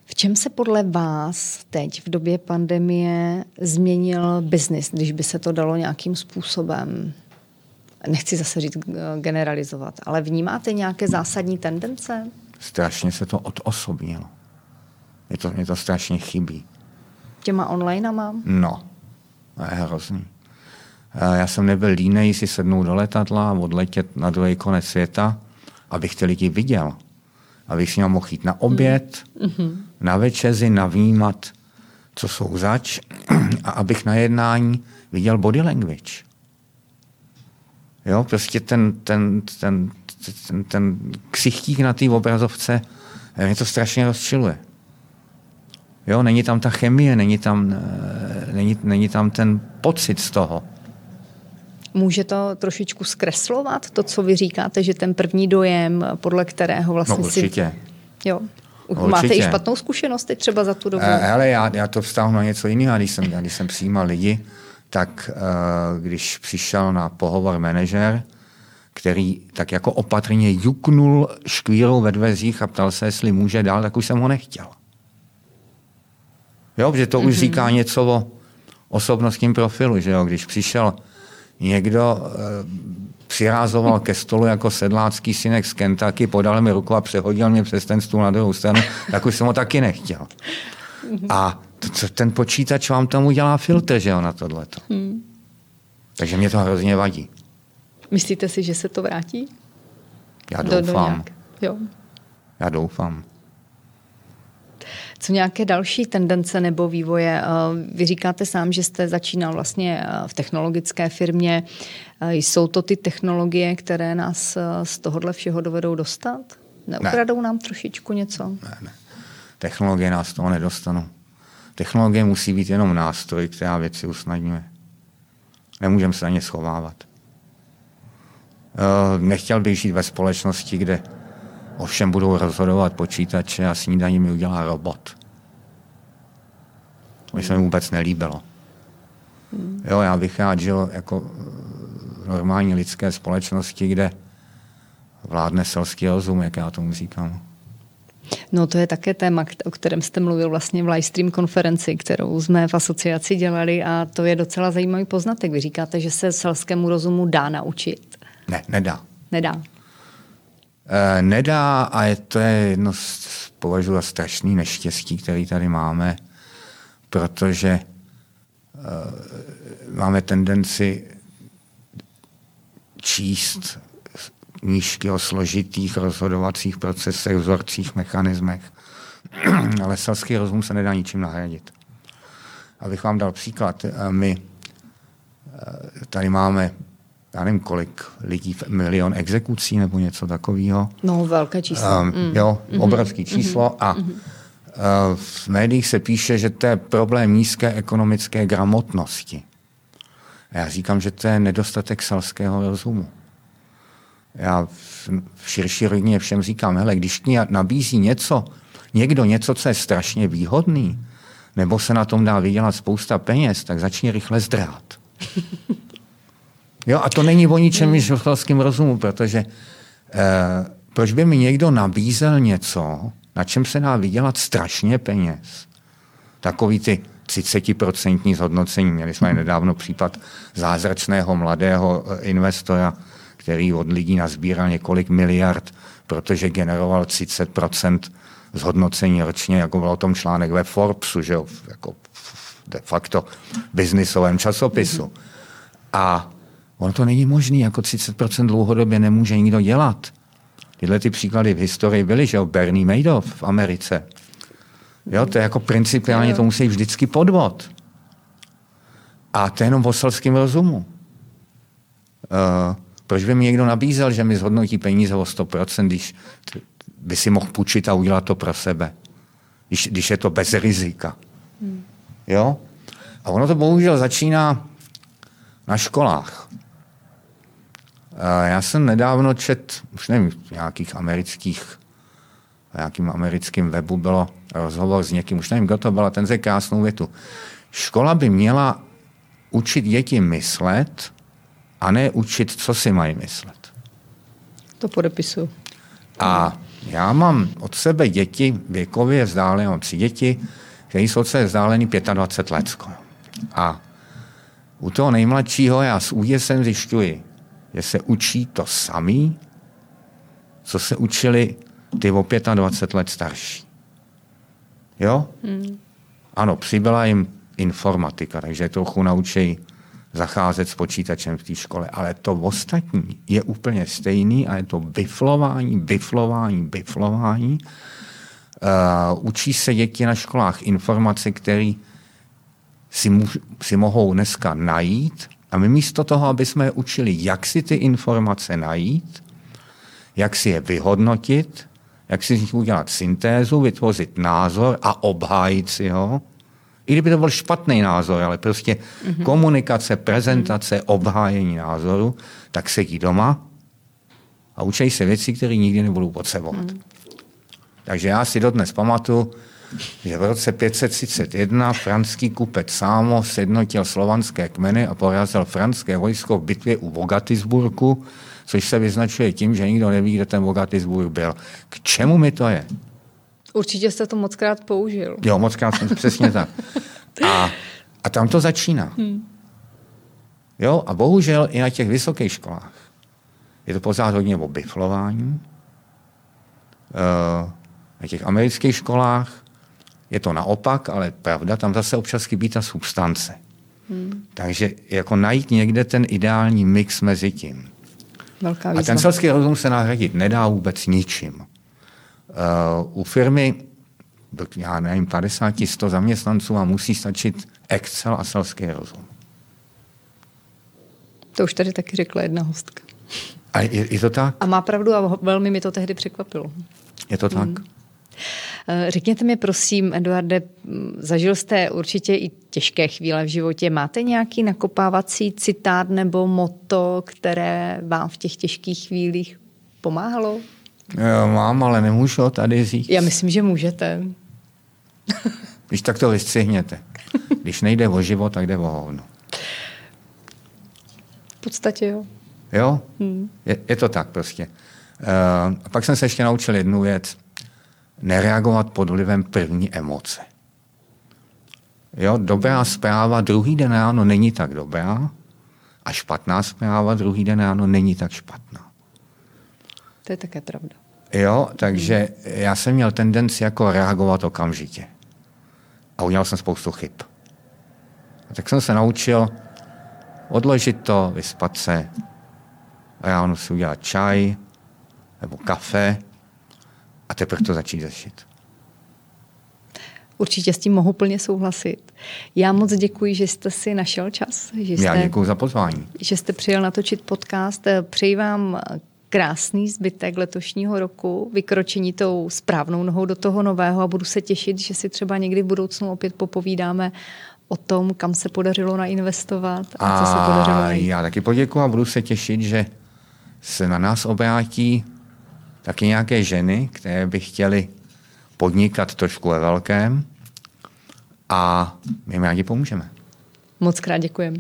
V čem se podle vás teď v době pandemie změnil biznis, když by se to dalo nějakým způsobem, nechci zase říct generalizovat, ale vnímáte nějaké zásadní tendence? Strašně se to odosobnilo. Mě to, mě to strašně chybí. Těma onlineama? No, to je hrozný. Já jsem nebyl línej si sednout do letadla a odletět na druhý konec světa, abych ty lidi viděl. Abych s ním mohl jít na oběd, mm-hmm. na večezi, navnímat, co jsou zač a abych na jednání viděl body language. Jo, prostě ten, ten, ten, ten, ten ksichtík na té obrazovce mě to strašně rozčiluje. Jo, není tam ta chemie, není tam, eh, není, není tam ten pocit z toho. Může to trošičku zkreslovat, to, co vy říkáte, že ten první dojem, podle kterého vlastně no, určitě. si... Jo. Určitě. Máte i špatnou zkušenost teď třeba za tu dobu? Uh, hele, já, já to vztáhnu na něco jiného. Když jsem, když jsem přijímal lidi, tak uh, když přišel na pohovor manažer, který tak jako opatrně juknul škvírou ve dveřích a ptal se, jestli může dál, tak už jsem ho nechtěl. Jo, že to mm-hmm. už mhm. říká něco o osobnostním profilu, že jo, když přišel někdo e, přirázoval ke stolu jako sedlácký synek z Kentucky, podal mi ruku a přehodil mě přes ten stůl na druhou stranu, tak už jsem ho taky nechtěl. A to, ten počítač vám tam udělá filtr, že jo, na tohleto. Mm. Takže mě to hrozně vadí. Myslíte si, že se to vrátí? Já doufám. Do, do nějak, jo. Já doufám. Co nějaké další tendence nebo vývoje? Eh, vy říkáte sám, že jste začínal vlastně eh, v technologické firmě. Eh, jsou to ty technologie, které nás z tohohle všeho dovedou dostat? Neukradou ne. nám trošičku něco? Ne, ne. Technologie nás toho nedostanou. Technologie musí být jenom nástroj, která věci usnadňuje. Nemůžeme se na ně schovávat. Nechtěl bych žít ve společnosti, kde Ovšem budou rozhodovat počítače a snídaní mi udělá robot. To se mi vůbec nelíbilo. Jo, já bych rád žil jako v normální lidské společnosti, kde vládne selský rozum, jak já tomu říkám. No to je také téma, o kterém jste mluvil vlastně v livestream konferenci, kterou jsme v asociaci dělali a to je docela zajímavý poznatek. Vy říkáte, že se selskému rozumu dá naučit. Ne, nedá. Nedá. E, nedá a je, to je jedno z, považuji za strašný neštěstí, který tady máme, protože e, máme tendenci číst nížky o složitých rozhodovacích procesech, vzorcích, mechanismech. Ale selský rozum se nedá ničím nahradit. Abych vám dal příklad, my tady máme, já nevím kolik lidí, milion exekucí nebo něco takového. No, velké číslo. Um, mm. Jo, mm-hmm. obrovské číslo mm-hmm. a mm-hmm. Uh, v médiích se píše, že to je problém nízké ekonomické gramotnosti. A já říkám, že to je nedostatek selského rozumu. Já v širší rodině všem říkám, hele, když ti nabízí něco, někdo něco, co je strašně výhodný, nebo se na tom dá vydělat spousta peněz, tak začni rychle zdrát. Jo, a to není o ničem selském rozumu, protože eh, proč by mi někdo nabízel něco, na čem se dá vydělat strašně peněz? Takový ty 30% zhodnocení. Měli jsme nedávno případ zázračného mladého eh, investora, který od lidí nazbíral několik miliard, protože generoval 30% zhodnocení ročně, jako byl o tom článek ve Forbesu, že jo, jako de facto biznisovém časopisu. A ono to není možné, jako 30% dlouhodobě nemůže nikdo dělat. Tyhle ty příklady v historii byly, že jo, Bernie Madoff v Americe. Jo, to je jako principiálně, to musí vždycky podvod. A to je jenom v oselském rozumu. Uh, proč by mi někdo nabízel, že mi zhodnotí peníze o 100%, když by si mohl půjčit a udělat to pro sebe? Když, když je to bez rizika. Hmm. Jo? A ono to bohužel začíná na školách. Já jsem nedávno čet, už nevím, v nějakých amerických, nějakým americkým webu bylo rozhovor s někým, už nevím, kdo to byl, ten ze krásnou větu. Škola by měla učit děti myslet a ne učit, co si mají myslet. To podepisu. A já mám od sebe děti, věkově vzdálené, mám tři děti, které jsou od sebe vzdálený 25 let. A u toho nejmladšího já s úděsem zjišťuji, že se učí to samý, co se učili ty o 25 let starší. Jo? Hmm. Ano, přibyla jim informatika, takže trochu naučí zacházet s počítačem v té škole, ale to ostatní je úplně stejný a je to biflování, biflování, biflování. Uh, učí se děti na školách informace, které si, mu, si mohou dneska najít a my místo toho, aby jsme je učili, jak si ty informace najít, jak si je vyhodnotit, jak si z nich udělat syntézu, vytvořit názor a obhájit si ho, i kdyby to byl špatný názor, ale prostě mm-hmm. komunikace, prezentace, mm-hmm. obhájení názoru, tak sedí doma a učí se věci, které nikdy nebudou potřebovat. Mm-hmm. Takže já si dodnes pamatuju, že v roce 531 franský kupec Sámo sjednotil slovanské kmeny a porazil franské vojsko v bitvě u Bogatisburku, což se vyznačuje tím, že nikdo neví, kde ten Bogatisburg byl. K čemu mi to je? Určitě jste to moc krát použil. Jo, moc krát jsem přesně tak. A, a tam to začíná. Hmm. Jo, a bohužel i na těch vysokých školách je to pořád hodně o biflování. Uh, na těch amerických školách je to naopak, ale pravda, tam zase občas chybí ta substance. Hmm. Takže jako najít někde ten ideální mix mezi tím. Velká a ten selský rozum se nahradit nedá vůbec ničím. Uh, u firmy, já nevím, 50, 100 zaměstnanců a musí stačit Excel a selský rozum. To už tady taky řekla jedna hostka. A je, je to tak? A má pravdu a velmi mi to tehdy překvapilo. Je to tak? Hmm. Řekněte mi prosím, Eduarde, zažil jste určitě i těžké chvíle v životě. Máte nějaký nakopávací citát nebo moto, které vám v těch těžkých chvílích pomáhalo? Mám, ale nemůžu ho tady říct. Já myslím, že můžete. Když tak to vystřihněte. Když nejde o život, tak jde o hovno. V podstatě jo. Jo? Hmm. Je, je to tak prostě. Uh, a pak jsem se ještě naučil jednu věc. Nereagovat pod vlivem první emoce. Jo, dobrá zpráva druhý den ráno není tak dobrá a špatná zpráva druhý den ráno není tak špatná. To je také pravda. Jo, takže já jsem měl tendenci jako reagovat okamžitě. A udělal jsem spoustu chyb. A tak jsem se naučil odložit to, vyspat se, ráno si udělat čaj nebo kafe a teprve to začít řešit. Určitě s tím mohu plně souhlasit. Já moc děkuji, že jste si našel čas. Že jste, Já děkuji za pozvání. Že jste přijel natočit podcast. Přeji vám krásný zbytek letošního roku, vykročení tou správnou nohou do toho nového a budu se těšit, že si třeba někdy v budoucnu opět popovídáme o tom, kam se podařilo nainvestovat a, a co se podařilo najít. Já taky poděkuji a budu se těšit, že se na nás obrátí taky nějaké ženy, které by chtěly podnikat trošku ve velkém a my jim rádi pomůžeme. Moc krát děkujeme.